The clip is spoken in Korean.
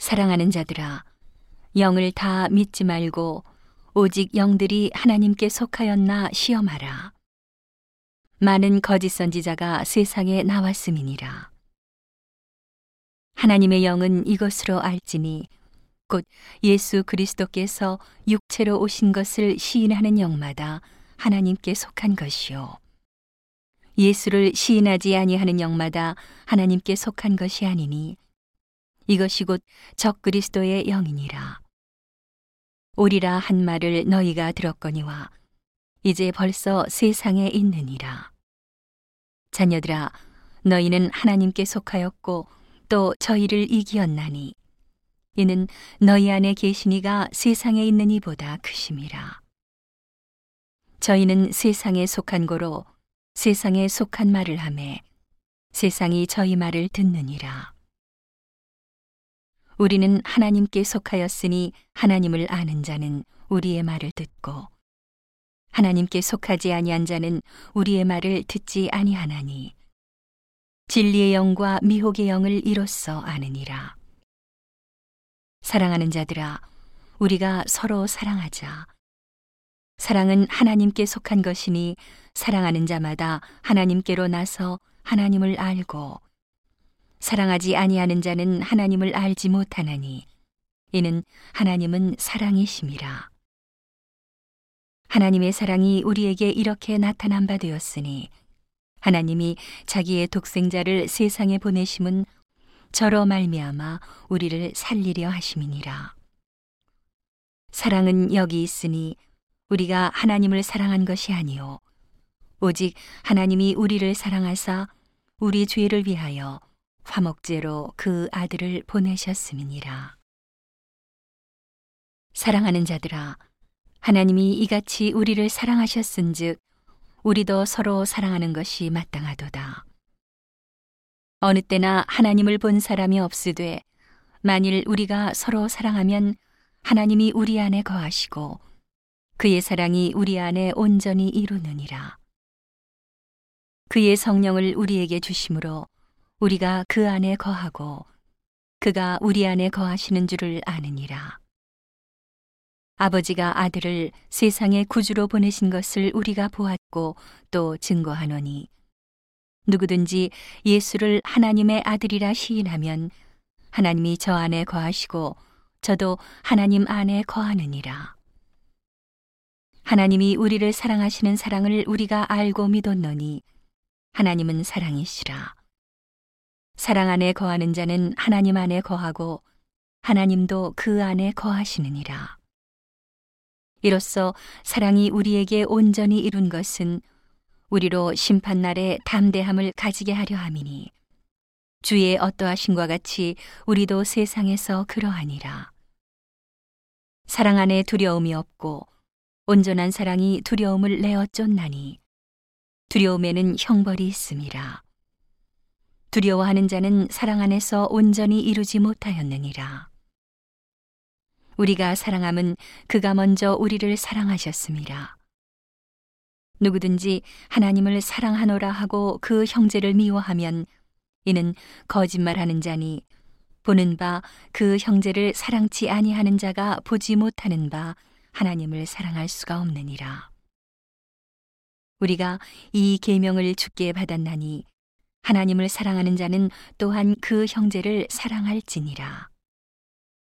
사랑하는 자들아, 영을 다 믿지 말고 오직 영들이 하나님께 속하였나 시험하라. 많은 거짓 선지자가 세상에 나왔음이니라. 하나님의 영은 이것으로 알지니 곧 예수 그리스도께서 육체로 오신 것을 시인하는 영마다 하나님께 속한 것이요. 예수를 시인하지 아니하는 영마다 하나님께 속한 것이 아니니 이것이 곧 적 그리스도의 영이니라. 오리라 한 말을 너희가 들었거니와 이제 벌써 세상에 있느니라. 자녀들아, 너희는 하나님께 속하였고 또 저희를 이기었나니 이는 너희 안에 계시니가 세상에 있는 이보다 크심이라. 저희는 세상에 속한 고로 세상에 속한 말을 하매 세상이 저희 말을 듣느니라. 우리는 하나님께 속하였으니 하나님을 아는 자는 우리의 말을 듣고 하나님께 속하지 아니한 자는 우리의 말을 듣지 아니하나니 진리의 영과 미혹의 영을 이로써 아느니라. 사랑하는 자들아, 우리가 서로 사랑하자. 사랑은 하나님께 속한 것이니 사랑하는 자마다 하나님께로 나서 하나님을 알고 사랑하지 아니하는 자는 하나님을 알지 못하나니 이는 하나님은 사랑이심이라. 하나님의 사랑이 우리에게 이렇게 나타난 바 되었으니 하나님이 자기의 독생자를 세상에 보내심은 저로 말미암아 우리를 살리려 하심이니라. 사랑은 여기 있으니 우리가 하나님을 사랑한 것이 아니요 오직 하나님이 우리를 사랑하사 우리 죄를 위하여 화목제로 그 아들을 보내셨음이니라. 사랑하는 자들아, 하나님이 이같이 우리를 사랑하셨은즉 우리도 서로 사랑하는 것이 마땅하도다. 어느 때나 하나님을 본 사람이 없으되 만일 우리가 서로 사랑하면 하나님이 우리 안에 거하시고 그의 사랑이 우리 안에 온전히 이루느니라. 그의 성령을 우리에게 주심으로 우리가 그 안에 거하고 그가 우리 안에 거하시는 줄을 아느니라. 아버지가 아들을 세상의 구주로 보내신 것을 우리가 보았고 또 증거하노니 누구든지 예수를 하나님의 아들이라 시인하면 하나님이 저 안에 거하시고 저도 하나님 안에 거하느니라. 하나님이 우리를 사랑하시는 사랑을 우리가 알고 믿었노니 하나님은 사랑이시라. 사랑 안에 거하는 자는 하나님 안에 거하고 하나님도 그 안에 거하시느니라. 이로써 사랑이 우리에게 온전히 이룬 것은 우리로 심판날에 담대함을 가지게 하려 함이니 주의 어떠하신과 같이 우리도 세상에서 그러하니라. 사랑 안에 두려움이 없고 온전한 사랑이 두려움을 내어 쫓나니 두려움에는 형벌이 있음이라. 두려워하는 자는 사랑 안에서 온전히 이루지 못하였느니라. 우리가 사랑함은 그가 먼저 우리를 사랑하셨습니다. 누구든지 하나님을 사랑하노라 하고 그 형제를 미워하면 이는 거짓말하는 자니 보는 바 그 형제를 사랑치 아니하는 자가 보지 못하는 바 하나님을 사랑할 수가 없느니라. 우리가 이 계명을 주께 받았나니 하나님을 사랑하는 자는 또한 그 형제를 사랑할지니라.